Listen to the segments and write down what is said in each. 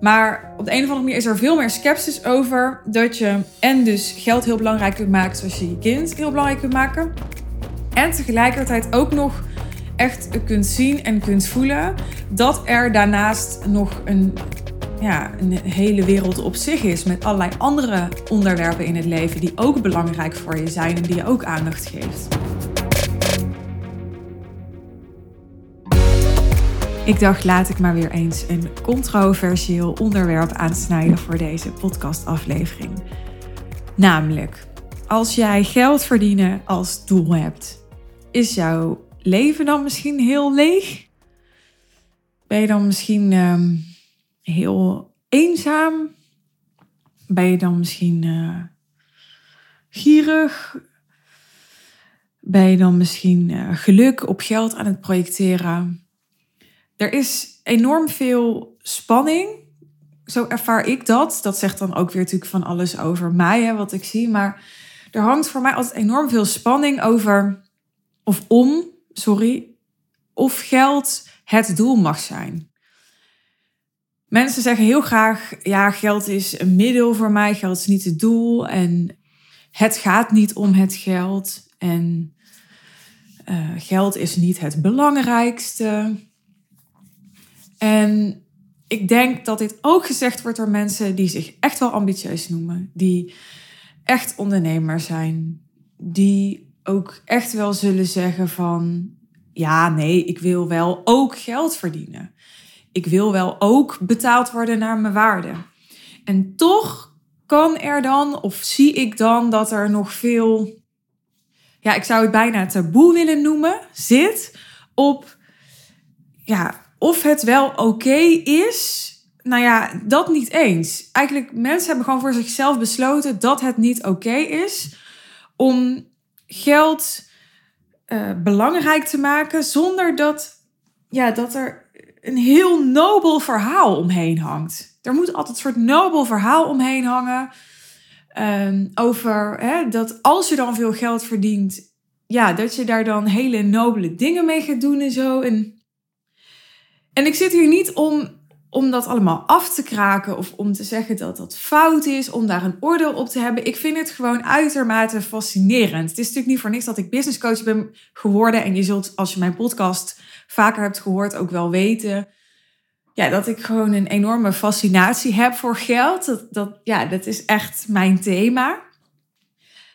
Maar op de een of andere manier is er veel meer sceptisch over dat je en dus geld heel belangrijk kunt maken zoals je je kind heel belangrijk kunt maken. En tegelijkertijd ook nog echt kunt zien en kunt voelen dat er daarnaast nog een, ja, een hele wereld op zich is met allerlei andere onderwerpen in het leven die ook belangrijk voor je zijn en die je ook aandacht geeft. Ik dacht, laat ik maar weer eens een controversieel onderwerp aansnijden voor deze podcastaflevering. Namelijk, als jij geld verdienen als doel hebt, is jouw leven dan misschien heel leeg? Ben je dan misschien ehm, heel eenzaam? Ben je dan misschien uh, gierig? Ben je dan misschien uh, geluk op geld aan het projecteren? Er is enorm veel spanning. Zo ervaar ik dat. Dat zegt dan ook weer natuurlijk van alles over mij, hè, wat ik zie. Maar er hangt voor mij altijd enorm veel spanning over of om, sorry, of geld het doel mag zijn. Mensen zeggen heel graag, ja, geld is een middel voor mij, geld is niet het doel en het gaat niet om het geld en uh, geld is niet het belangrijkste. En ik denk dat dit ook gezegd wordt door mensen die zich echt wel ambitieus noemen. Die echt ondernemer zijn. Die ook echt wel zullen zeggen van... Ja, nee, ik wil wel ook geld verdienen. Ik wil wel ook betaald worden naar mijn waarde. En toch kan er dan, of zie ik dan, dat er nog veel... Ja, ik zou het bijna taboe willen noemen. Zit op... Ja, of het wel oké is, nou ja, dat niet eens. Eigenlijk, mensen hebben gewoon voor zichzelf besloten dat het niet oké is om geld uh, belangrijk te maken zonder dat, ja, dat er een heel nobel verhaal omheen hangt. Er moet altijd een soort nobel verhaal omheen hangen. Um, over hè, dat als je dan veel geld verdient, ja, dat je daar dan hele nobele dingen mee gaat doen en zo. En en ik zit hier niet om, om dat allemaal af te kraken of om te zeggen dat dat fout is, om daar een oordeel op te hebben. Ik vind het gewoon uitermate fascinerend. Het is natuurlijk niet voor niks dat ik business coach ben geworden. En je zult, als je mijn podcast vaker hebt gehoord, ook wel weten. Ja, dat ik gewoon een enorme fascinatie heb voor geld. Dat, dat, ja, dat is echt mijn thema.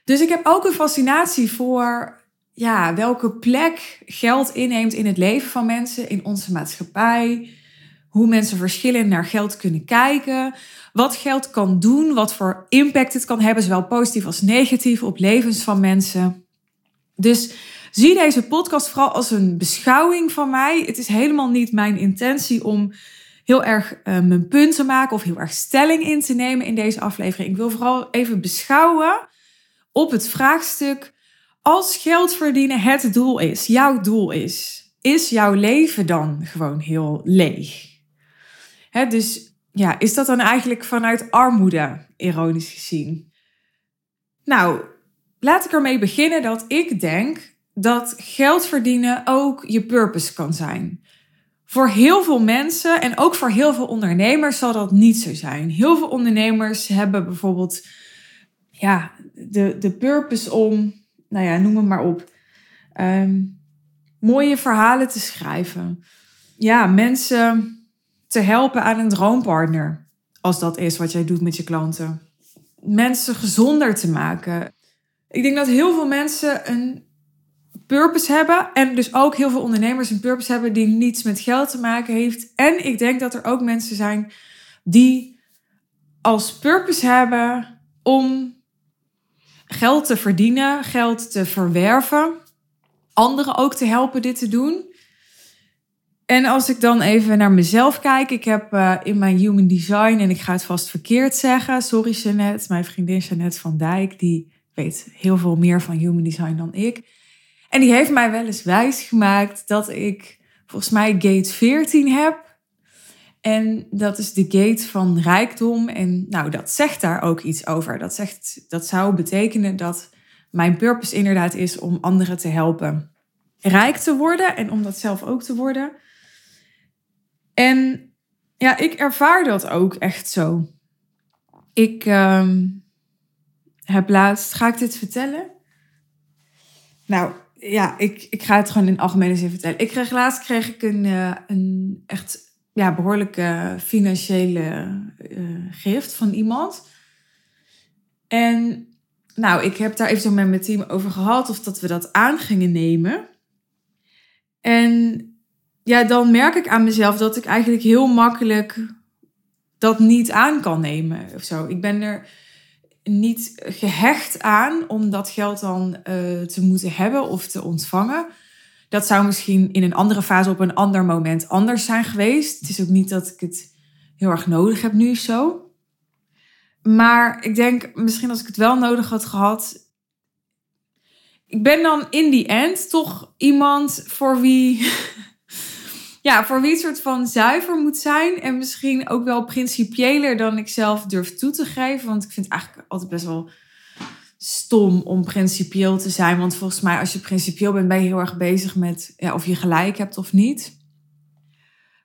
Dus ik heb ook een fascinatie voor ja, welke plek geld inneemt in het leven van mensen, in onze maatschappij. Hoe mensen verschillend naar geld kunnen kijken. Wat geld kan doen, wat voor impact het kan hebben, zowel positief als negatief op levens van mensen. Dus zie deze podcast vooral als een beschouwing van mij. Het is helemaal niet mijn intentie om heel erg uh, mijn punt te maken of heel erg stelling in te nemen in deze aflevering. Ik wil vooral even beschouwen op het vraagstuk als geld verdienen het doel is, jouw doel is, is jouw leven dan gewoon heel leeg? dus ja, is dat dan eigenlijk vanuit armoede, ironisch gezien? Nou, laat ik ermee beginnen dat ik denk dat geld verdienen ook je purpose kan zijn. Voor heel veel mensen en ook voor heel veel ondernemers zal dat niet zo zijn. Heel veel ondernemers hebben bijvoorbeeld ja, de, de purpose om nou ja, noem het maar op. Ehm, mooie verhalen te schrijven. Ja, mensen te helpen aan een droompartner. Als dat is wat jij doet met je klanten. Mensen gezonder te maken. Ik denk dat heel veel mensen een purpose hebben. En dus ook heel veel ondernemers een purpose hebben die niets met geld te maken heeft. En ik denk dat er ook mensen zijn die als purpose hebben om geld te verdienen, geld te verwerven, anderen ook te helpen dit te doen. En als ik dan even naar mezelf kijk, ik heb uh, in mijn human design, en ik ga het vast verkeerd zeggen, sorry Jeannette, mijn vriendin Jeannette van Dijk, die weet heel veel meer van human design dan ik. En die heeft mij wel eens wijsgemaakt dat ik volgens mij gate 14 heb. En dat is de gate van rijkdom. En nou, dat zegt daar ook iets over. Dat, zegt, dat zou betekenen dat mijn purpose inderdaad is om anderen te helpen rijk te worden en om dat zelf ook te worden. En ja, ik ervaar dat ook echt zo. Ik ehm, heb laatst, ga ik dit vertellen? Nou, ja, ik, ik ga het gewoon in algemene zin vertellen. Ik kreeg laatst kreeg ik een, uh, een echt ja, behoorlijke financiële uh, gift van iemand. En nou, ik heb daar even met mijn team over gehad of dat we dat aan gingen nemen. En ja, dan merk ik aan mezelf dat ik eigenlijk heel makkelijk dat niet aan kan nemen of zo. Ik ben er niet gehecht aan om dat geld dan uh, te moeten hebben of te ontvangen. Dat zou misschien in een andere fase op een ander moment anders zijn geweest. Het is ook niet dat ik het heel erg nodig heb nu zo. Maar ik denk misschien als ik het wel nodig had gehad. Ik ben dan in die end toch iemand voor wie. ja, voor wie het soort van zuiver moet zijn. En misschien ook wel principiëler dan ik zelf durf toe te geven. Want ik vind het eigenlijk altijd best wel stom om principieel te zijn. Want volgens mij, als je principieel bent, ben je heel erg bezig met ja, of je gelijk hebt of niet.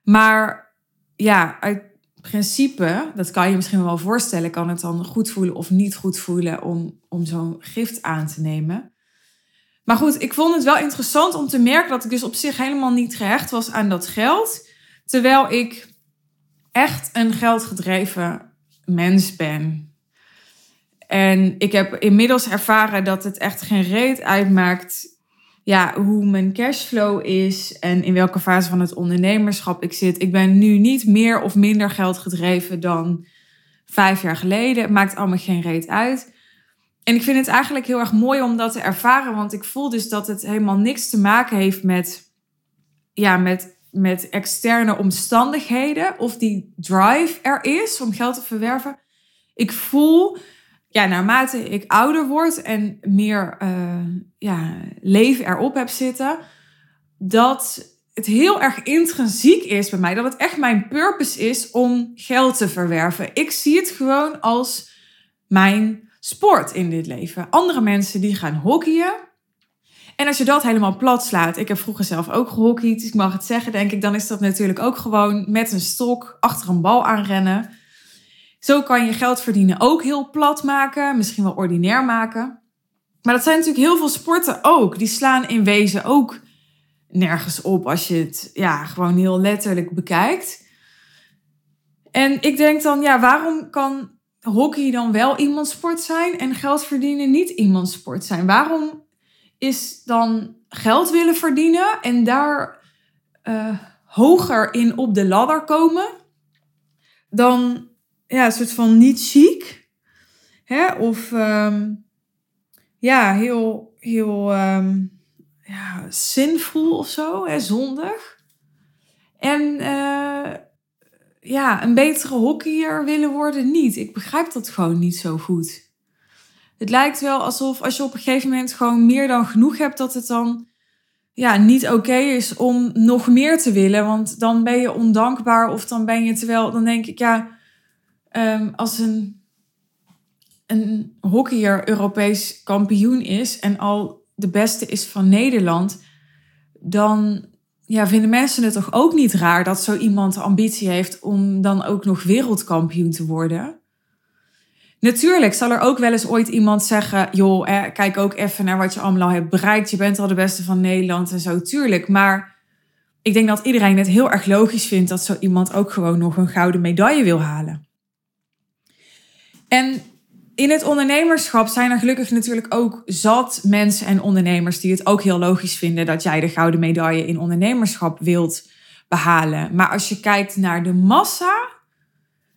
Maar ja, uit principe, dat kan je misschien wel voorstellen, kan het dan goed voelen of niet goed voelen om, om zo'n gift aan te nemen. Maar goed, ik vond het wel interessant om te merken dat ik dus op zich helemaal niet gehecht was aan dat geld. Terwijl ik echt een geldgedreven mens ben. En ik heb inmiddels ervaren dat het echt geen reet uitmaakt ja, hoe mijn cashflow is en in welke fase van het ondernemerschap ik zit. Ik ben nu niet meer of minder geld gedreven dan vijf jaar geleden. Het maakt allemaal geen reet uit. En ik vind het eigenlijk heel erg mooi om dat te ervaren, want ik voel dus dat het helemaal niks te maken heeft met, ja, met, met externe omstandigheden of die drive er is om geld te verwerven. Ik voel ja, naarmate ik ouder word en meer uh, ja, leven erop heb zitten, dat het heel erg intrinsiek is bij mij. Dat het echt mijn purpose is om geld te verwerven. Ik zie het gewoon als mijn sport in dit leven. Andere mensen die gaan hockeyen. En als je dat helemaal plat slaat, ik heb vroeger zelf ook gehockeyd, dus ik mag het zeggen, denk ik, dan is dat natuurlijk ook gewoon met een stok achter een bal aanrennen. Zo kan je geld verdienen ook heel plat maken, misschien wel ordinair maken. Maar dat zijn natuurlijk heel veel sporten ook. Die slaan in wezen ook nergens op als je het ja, gewoon heel letterlijk bekijkt. En ik denk dan, ja, waarom kan hockey dan wel iemands sport zijn en geld verdienen niet iemands sport zijn? Waarom is dan geld willen verdienen en daar uh, hoger in op de ladder komen dan ja, een soort van niet chic. Hè? Of um, ja, heel, heel um, ja, zinvol of zo, hè? zondig. En uh, ja, een betere hockeyer willen worden niet. Ik begrijp dat gewoon niet zo goed. Het lijkt wel alsof als je op een gegeven moment gewoon meer dan genoeg hebt, dat het dan ja, niet oké is om nog meer te willen. Want dan ben je ondankbaar of dan ben je terwijl, dan denk ik ja um, als een, een hockeyer Europees kampioen is en al de beste is van Nederland, dan ja, vinden mensen het toch ook niet raar dat zo iemand de ambitie heeft om dan ook nog wereldkampioen te worden? Natuurlijk zal er ook wel eens ooit iemand zeggen: joh, eh, kijk ook even naar wat je allemaal hebt bereikt. Je bent al de beste van Nederland en zo, tuurlijk. Maar ik denk dat iedereen het heel erg logisch vindt dat zo iemand ook gewoon nog een gouden medaille wil halen. En in het ondernemerschap zijn er gelukkig natuurlijk ook zat mensen en ondernemers die het ook heel logisch vinden dat jij de gouden medaille in ondernemerschap wilt behalen. Maar als je kijkt naar de massa,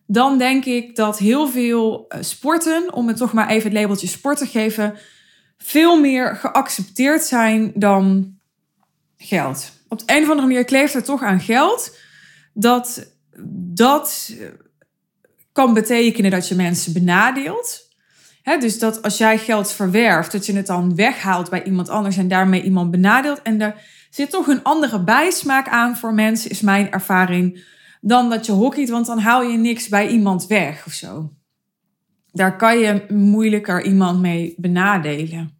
dan denk ik dat heel veel eh, sporten, om het toch maar even het labeltje sport te geven, veel meer geaccepteerd zijn dan geld. Op de een of andere manier kleeft er toch aan geld dat dat kan betekenen dat je mensen benadeelt. dus dat als jij geld verwerft, dat je het dan weghaalt bij iemand anders en daarmee iemand benadeelt. En daar zit toch een andere bijsmaak aan voor mensen, is mijn ervaring, dan dat je hockeyt, want dan haal je niks bij iemand weg of zo. Daar kan je moeilijker iemand mee benadelen.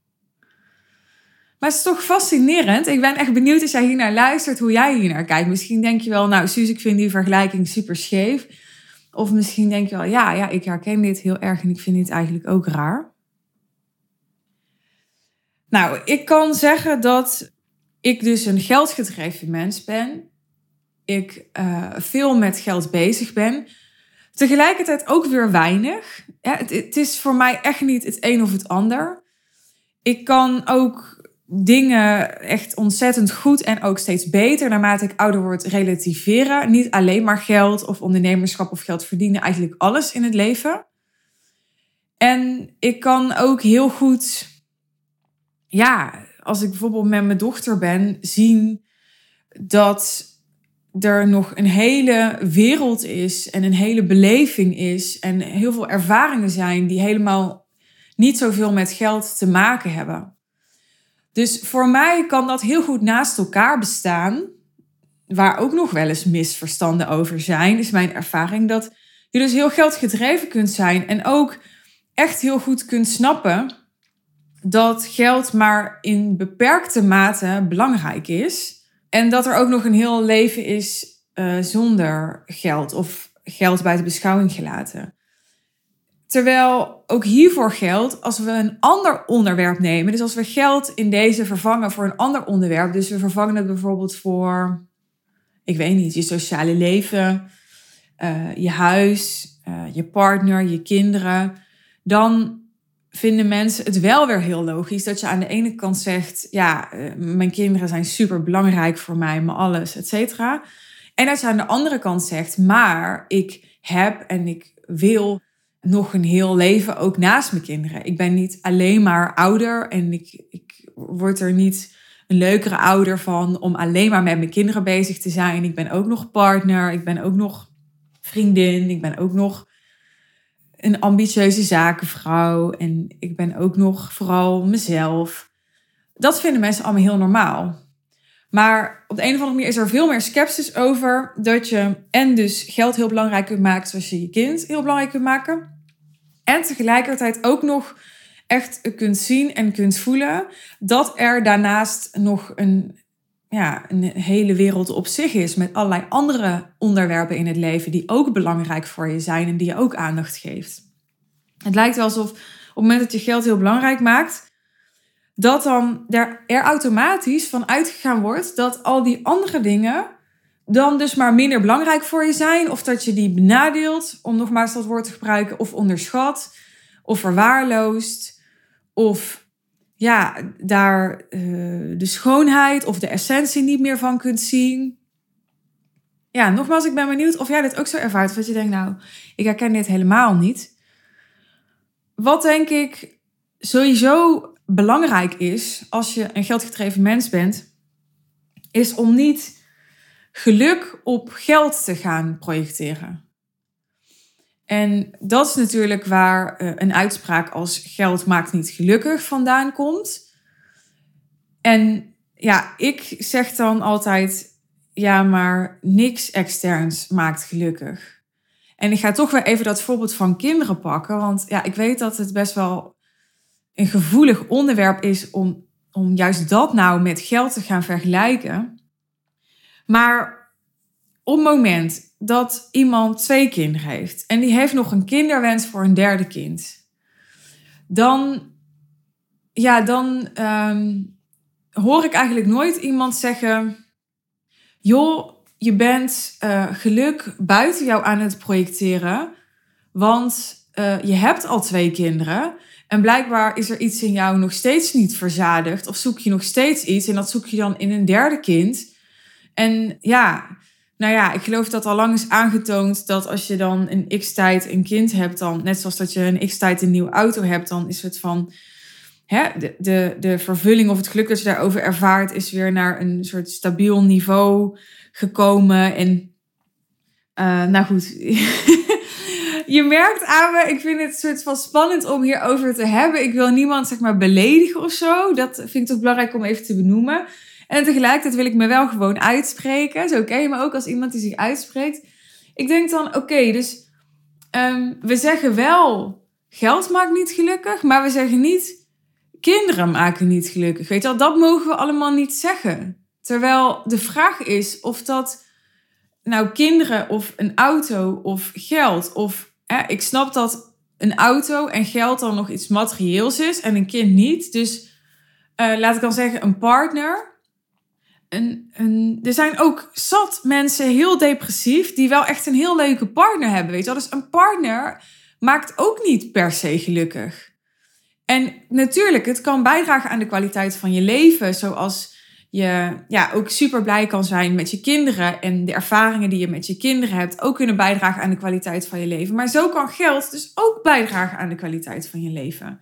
Maar het is toch fascinerend. Ik ben echt benieuwd als jij hier naar luistert, hoe jij hier naar kijkt. Misschien denk je wel, nou, Suus, ik vind die vergelijking super scheef. Of misschien denk je wel, ja, ja, ik herken dit heel erg en ik vind dit eigenlijk ook raar. Nou, ik kan zeggen dat ik dus een geldgedreven mens ben. Ik uh, veel met geld bezig ben. Tegelijkertijd ook weer weinig. Het, het is voor mij echt niet het een of het ander. Ik kan ook dingen echt ontzettend goed en ook steeds beter naarmate ik ouder word relativeren. Niet alleen maar geld of ondernemerschap of geld verdienen, eigenlijk alles in het leven. En ik kan ook heel goed, ja, als ik bijvoorbeeld met mijn dochter ben, zien dat er nog een hele wereld is en een hele beleving is en heel veel ervaringen zijn die helemaal niet zoveel met geld te maken hebben. Dus voor mij kan dat heel goed naast elkaar bestaan. Waar ook nog wel eens misverstanden over zijn, is mijn ervaring dat je dus heel geldgedreven kunt zijn en ook echt heel goed kunt snappen dat geld maar in beperkte mate belangrijk is. En dat er ook nog een heel leven is uh, zonder geld of geld buiten beschouwing gelaten. Terwijl ook hiervoor geldt, als we een ander onderwerp nemen, dus als we geld in deze vervangen voor een ander onderwerp, dus we vervangen het bijvoorbeeld voor, ik weet niet, je sociale leven, uh, je huis, uh, je partner, je kinderen, dan vinden mensen het wel weer heel logisch dat je aan de ene kant zegt, ja, uh, mijn kinderen zijn super belangrijk voor mij, mijn alles, et cetera. En dat je aan de andere kant zegt, maar ik heb en ik wil nog een heel leven ook naast mijn kinderen. Ik ben niet alleen maar ouder en ik, ik word er niet een leukere ouder van om alleen maar met mijn kinderen bezig te zijn. Ik ben ook nog partner, ik ben ook nog vriendin, ik ben ook nog een ambitieuze zakenvrouw en ik ben ook nog vooral mezelf. Dat vinden mensen allemaal heel normaal. Maar op de een of andere manier is er veel meer sceptisch over dat je en dus geld heel belangrijk kunt maken zoals je je kind heel belangrijk kunt maken. En tegelijkertijd ook nog echt kunt zien en kunt voelen dat er daarnaast nog een, ja, een hele wereld op zich is met allerlei andere onderwerpen in het leven die ook belangrijk voor je zijn en die je ook aandacht geeft. Het lijkt wel alsof op het moment dat je geld heel belangrijk maakt, dat dan er, automatisch van uitgegaan wordt dat al die andere dingen dan dus maar minder belangrijk voor je zijn. Of dat je die benadeelt, om nogmaals dat woord te gebruiken, of onderschat, of verwaarloost, of ja, daar uh, de schoonheid of de essentie niet meer van kunt zien. Ja, nogmaals, ik ben benieuwd of jij dit ook zo ervaart. Of dat je denkt, nou, ik herken dit helemaal niet. Wat denk ik sowieso belangrijk is als je een geldgedreven mens bent, is om niet geluk op geld te gaan projecteren. En dat is natuurlijk waar eh, een uitspraak als geld maakt niet gelukkig vandaan komt. En ja, ik zeg dan altijd, ja, maar niks externs maakt gelukkig. En ik ga toch weer even dat voorbeeld van kinderen pakken, want ja, ik weet dat het best wel een gevoelig onderwerp is om, om juist dat nou met geld te gaan vergelijken. Maar op het moment dat iemand twee kinderen heeft en die heeft nog een kinderwens voor een derde kind, dan, ja, dan ehm, hoor ik eigenlijk nooit iemand zeggen: joh, je bent uh, geluk buiten jou aan het projecteren, want uh, je hebt al twee kinderen. En blijkbaar is er iets in jou nog steeds niet verzadigd. Of zoek je nog steeds iets en dat zoek je dan in een derde kind. En ja, nou ja, ik geloof dat al lang is aangetoond dat als je dan een x-tijd een kind hebt, dan net zoals dat je een x-tijd een nieuwe auto hebt, dan is het van hè, de, de, de vervulling of het geluk dat je daarover ervaart, is weer naar een soort stabiel niveau gekomen. En uh, nou goed, je merkt aan me, ik vind het soort van spannend om hierover te hebben. Ik wil niemand zeg maar beledigen of zo. Dat vind ik toch belangrijk om even te benoemen. En tegelijkertijd wil ik me wel gewoon uitspreken. Zo je me ook als iemand die zich uitspreekt. Ik denk dan, oké, dus um, we zeggen wel, geld maakt niet gelukkig, maar we zeggen niet, kinderen maken niet gelukkig. Weet je wel, dat mogen we allemaal niet zeggen. Terwijl de vraag is of dat nou kinderen of een auto of geld of ik snap dat een auto en geld dan nog iets materieels is en een kind niet. Dus uh, laat ik dan zeggen een partner. Er zijn ook zat mensen heel depressief die wel echt een heel leuke partner hebben. Weet je wel? Dus een partner maakt ook niet per se gelukkig. En natuurlijk, het kan bijdragen aan de kwaliteit van je leven, zoals je ja, ook super blij kan zijn met je kinderen en de ervaringen die je met je kinderen hebt ook kunnen bijdragen aan de kwaliteit van je leven. Maar zo kan geld dus ook bijdragen aan de kwaliteit van je leven.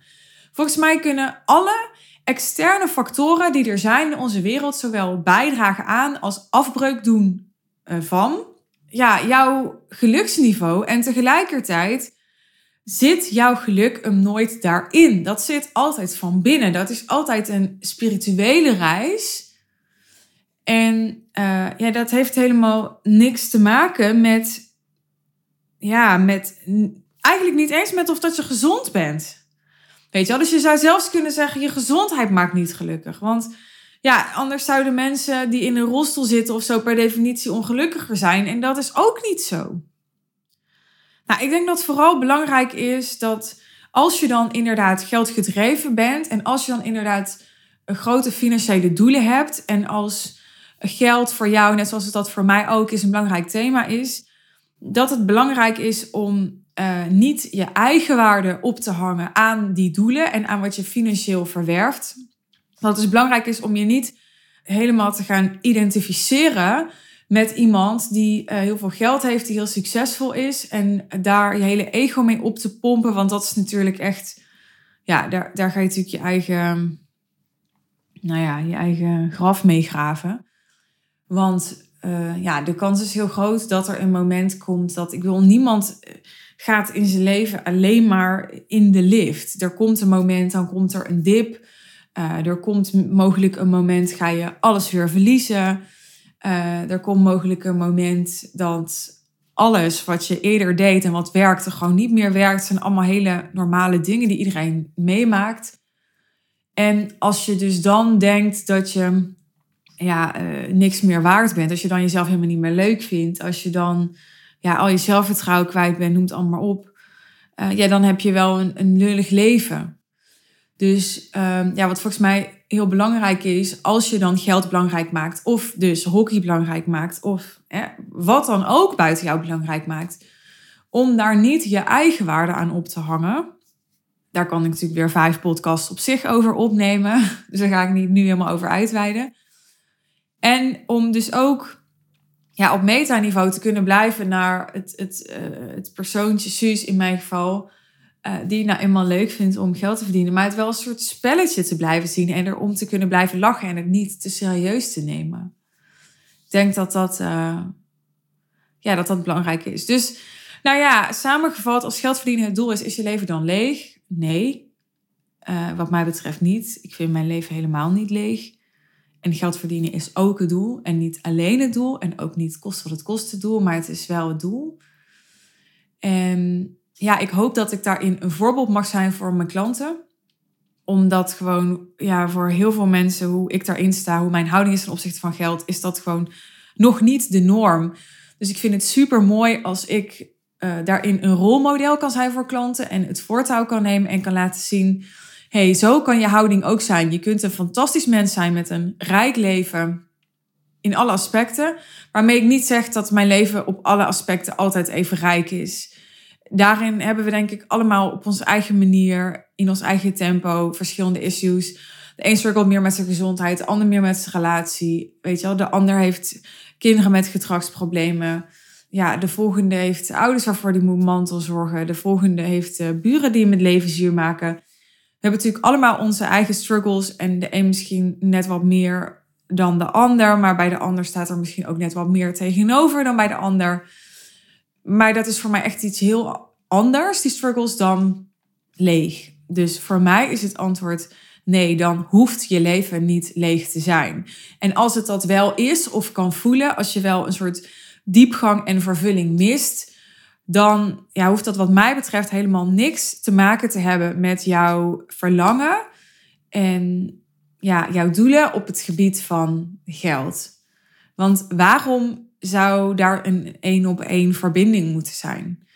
Volgens mij kunnen alle externe factoren die er zijn in onze wereld zowel bijdragen aan als afbreuk doen eh, van ja, jouw geluksniveau. En tegelijkertijd zit jouw geluk hem nooit daarin. Dat zit altijd van binnen. Dat is altijd een spirituele reis en uh, ja, dat heeft helemaal niks te maken met, ja, met, eigenlijk niet eens met of dat je gezond bent. Weet je wel, dus je zou zelfs kunnen zeggen, je gezondheid maakt niet gelukkig. Want ja, anders zouden mensen die in een rolstoel zitten of zo per definitie ongelukkiger zijn. En dat is ook niet zo. Nou, ik denk dat vooral belangrijk is dat als je dan inderdaad geldgedreven bent en als je dan inderdaad grote financiële doelen hebt en als geld voor jou, net zoals het dat voor mij ook is, een belangrijk thema is. Dat het belangrijk is om uh, niet je eigen waarde op te hangen aan die doelen en aan wat je financieel verwerft. Dat het belangrijk is om je niet helemaal te gaan identificeren met iemand die uh, heel veel geld heeft, die heel succesvol is. En daar je hele ego mee op te pompen. Want dat is natuurlijk echt. Ja, daar, daar ga je natuurlijk je eigen. Nou ja, je eigen graf mee graven. Want uh, ja, de kans is heel groot dat er een moment komt dat ik wil niemand eh, gaat in zijn leven alleen maar in de lift. Er komt een moment, dan komt er een dip. Uh, er komt mogelijk een moment, ga je alles weer verliezen. Uh, er komt mogelijk een moment dat alles wat je eerder deed en wat werkte gewoon niet meer werkt. Het zijn allemaal hele normale dingen die iedereen meemaakt. En als je dus dan denkt dat je ja, uh, niks meer waard bent. Als je dan jezelf helemaal niet meer leuk vindt. Als je dan ja, al je zelfvertrouwen kwijt bent, noemt allemaal op. Uh, ja, dan heb je wel een, een lullig leven. Dus uh, ja, wat volgens mij heel belangrijk is, als je dan geld belangrijk maakt, of dus hockey belangrijk maakt, of wat dan ook buiten jou belangrijk maakt, om daar niet je eigen waarde aan op te hangen. Daar kan ik natuurlijk weer vijf podcasts op zich over opnemen. Dus daar ga ik niet nu helemaal over uitweiden. En om dus ook ja, op metaniveau te kunnen blijven naar het, het, uh, het persoontje, Suus in mijn geval, uh, die nou eenmaal leuk vindt om geld te verdienen, maar het wel een soort spelletje te blijven zien en erom te kunnen blijven lachen en het niet te serieus te nemen. Ik denk dat dat, uh, ja, dat, dat belangrijk is. Dus, nou ja, samengevat, als geld verdienen het doel is, is je leven dan leeg? Nee, wat mij betreft niet. Ik vind mijn leven helemaal niet leeg. En geld verdienen is ook het doel. En niet alleen het doel. En ook niet kost wat het kost doel. Maar het is wel het doel. En ja, ik hoop dat ik daarin een voorbeeld mag zijn voor mijn klanten. Omdat gewoon, ja, voor heel veel mensen, hoe ik daarin sta, hoe mijn houding is ten opzichte van geld, is dat gewoon nog niet de norm. Dus ik vind het super mooi als ik uh, daarin een rolmodel kan zijn voor klanten en het voortouw kan nemen en kan laten zien hey, zo kan je houding ook zijn. Je kunt een fantastisch mens zijn met een rijk leven in alle aspecten. Waarmee ik niet zeg dat mijn leven op alle aspecten altijd even rijk is. Daarin hebben we denk ik allemaal op onze eigen manier, in ons eigen tempo, verschillende issues. De een struggelt meer met zijn gezondheid, de ander meer met zijn relatie. Weet je wel, de ander heeft kinderen met gedragsproblemen. Ja, de volgende heeft ouders waarvoor die moet mantel zorgen. De volgende heeft uh, buren die hem het leven zuur maken hebben natuurlijk allemaal onze eigen struggles. En de een misschien net wat meer dan de ander. Maar bij de ander staat er misschien ook net wat meer tegenover dan bij de ander. Maar dat is voor mij echt iets heel anders, die struggles, dan leeg. Dus voor mij is het antwoord nee, dan hoeft je leven niet leeg te zijn. En als het dat wel is of kan voelen, als je wel een soort diepgang en vervulling mist, dan ja, hoeft dat wat mij betreft helemaal niks te maken te hebben met jouw verlangen en ja, jouw doelen op het gebied van geld. Want waarom zou daar een één op één verbinding moeten zijn?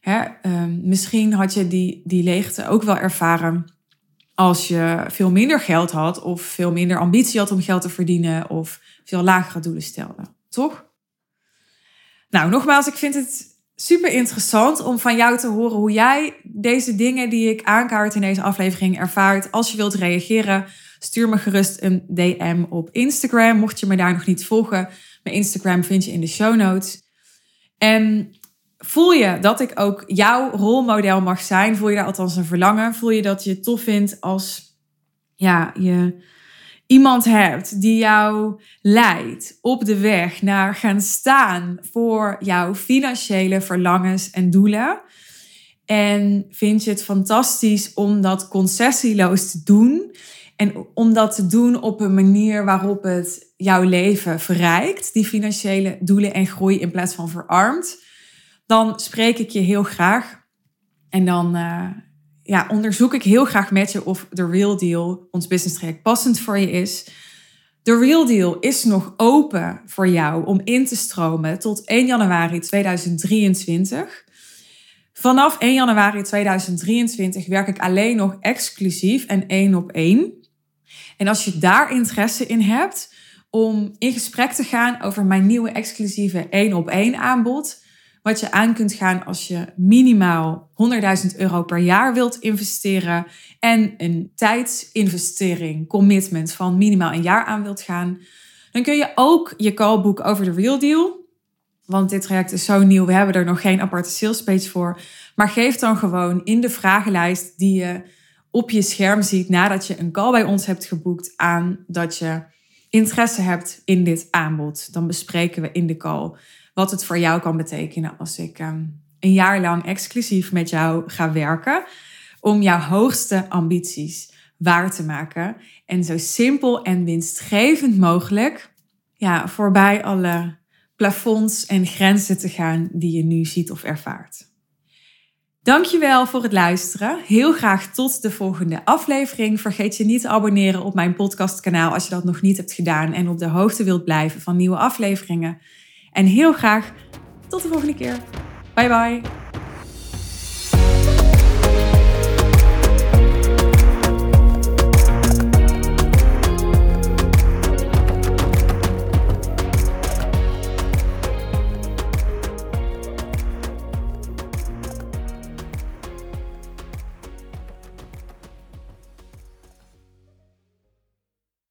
Hè, ehm, misschien had je die, die leegte ook wel ervaren als je veel minder geld had of veel minder ambitie had om geld te verdienen of veel lagere doelen stelde, toch? Nou, nogmaals, ik vind het super interessant om van jou te horen hoe jij deze dingen die ik aankaart in deze aflevering ervaart. Als je wilt reageren, stuur me gerust een DM op Instagram. Mocht je me daar nog niet volgen, mijn Instagram vind je in de show notes. En voel je dat ik ook jouw rolmodel mag zijn? Voel je daar althans een verlangen? Voel je dat je het tof vindt als ja, je iemand hebt die jou leidt op de weg naar gaan staan voor jouw financiële verlangens en doelen? En vind je het fantastisch om dat concessieloos te doen? En om dat te doen op een manier waarop het jouw leven verrijkt, die financiële doelen en groei in plaats van verarmt, dan spreek ik je heel graag. En dan uh, ja, onderzoek ik heel graag met je of de Real Deal, ons business traject, passend voor je is. De Real Deal is nog open voor jou om in te stromen tot 1 januari 2023. Vanaf 1 januari 2023 werk ik alleen nog exclusief en één op één. En als je daar interesse in hebt om in gesprek te gaan over mijn nieuwe exclusieve één op één aanbod, wat je aan kunt gaan als je minimaal 100.000 euro per jaar wilt investeren en een tijdsinvestering, commitment van minimaal een jaar aan wilt gaan, dan kun je ook je call boeken over de Real Deal. Want dit traject is zo nieuw, we hebben er nog geen aparte sales page voor. Maar geef dan gewoon in de vragenlijst die je op je scherm ziet nadat je een call bij ons hebt geboekt aan dat je interesse hebt in dit aanbod. Dan bespreken we in de call wat het voor jou kan betekenen als ik ehm, een jaar lang exclusief met jou ga werken om jouw hoogste ambities waar te maken en zo simpel en winstgevend mogelijk ja, voorbij alle plafonds en grenzen te gaan die je nu ziet of ervaart. Dankjewel voor het luisteren. Heel graag tot de volgende aflevering. Vergeet je niet te abonneren op mijn podcastkanaal als je dat nog niet hebt gedaan en op de hoogte wilt blijven van nieuwe afleveringen. En heel graag tot de volgende keer. Bye bye.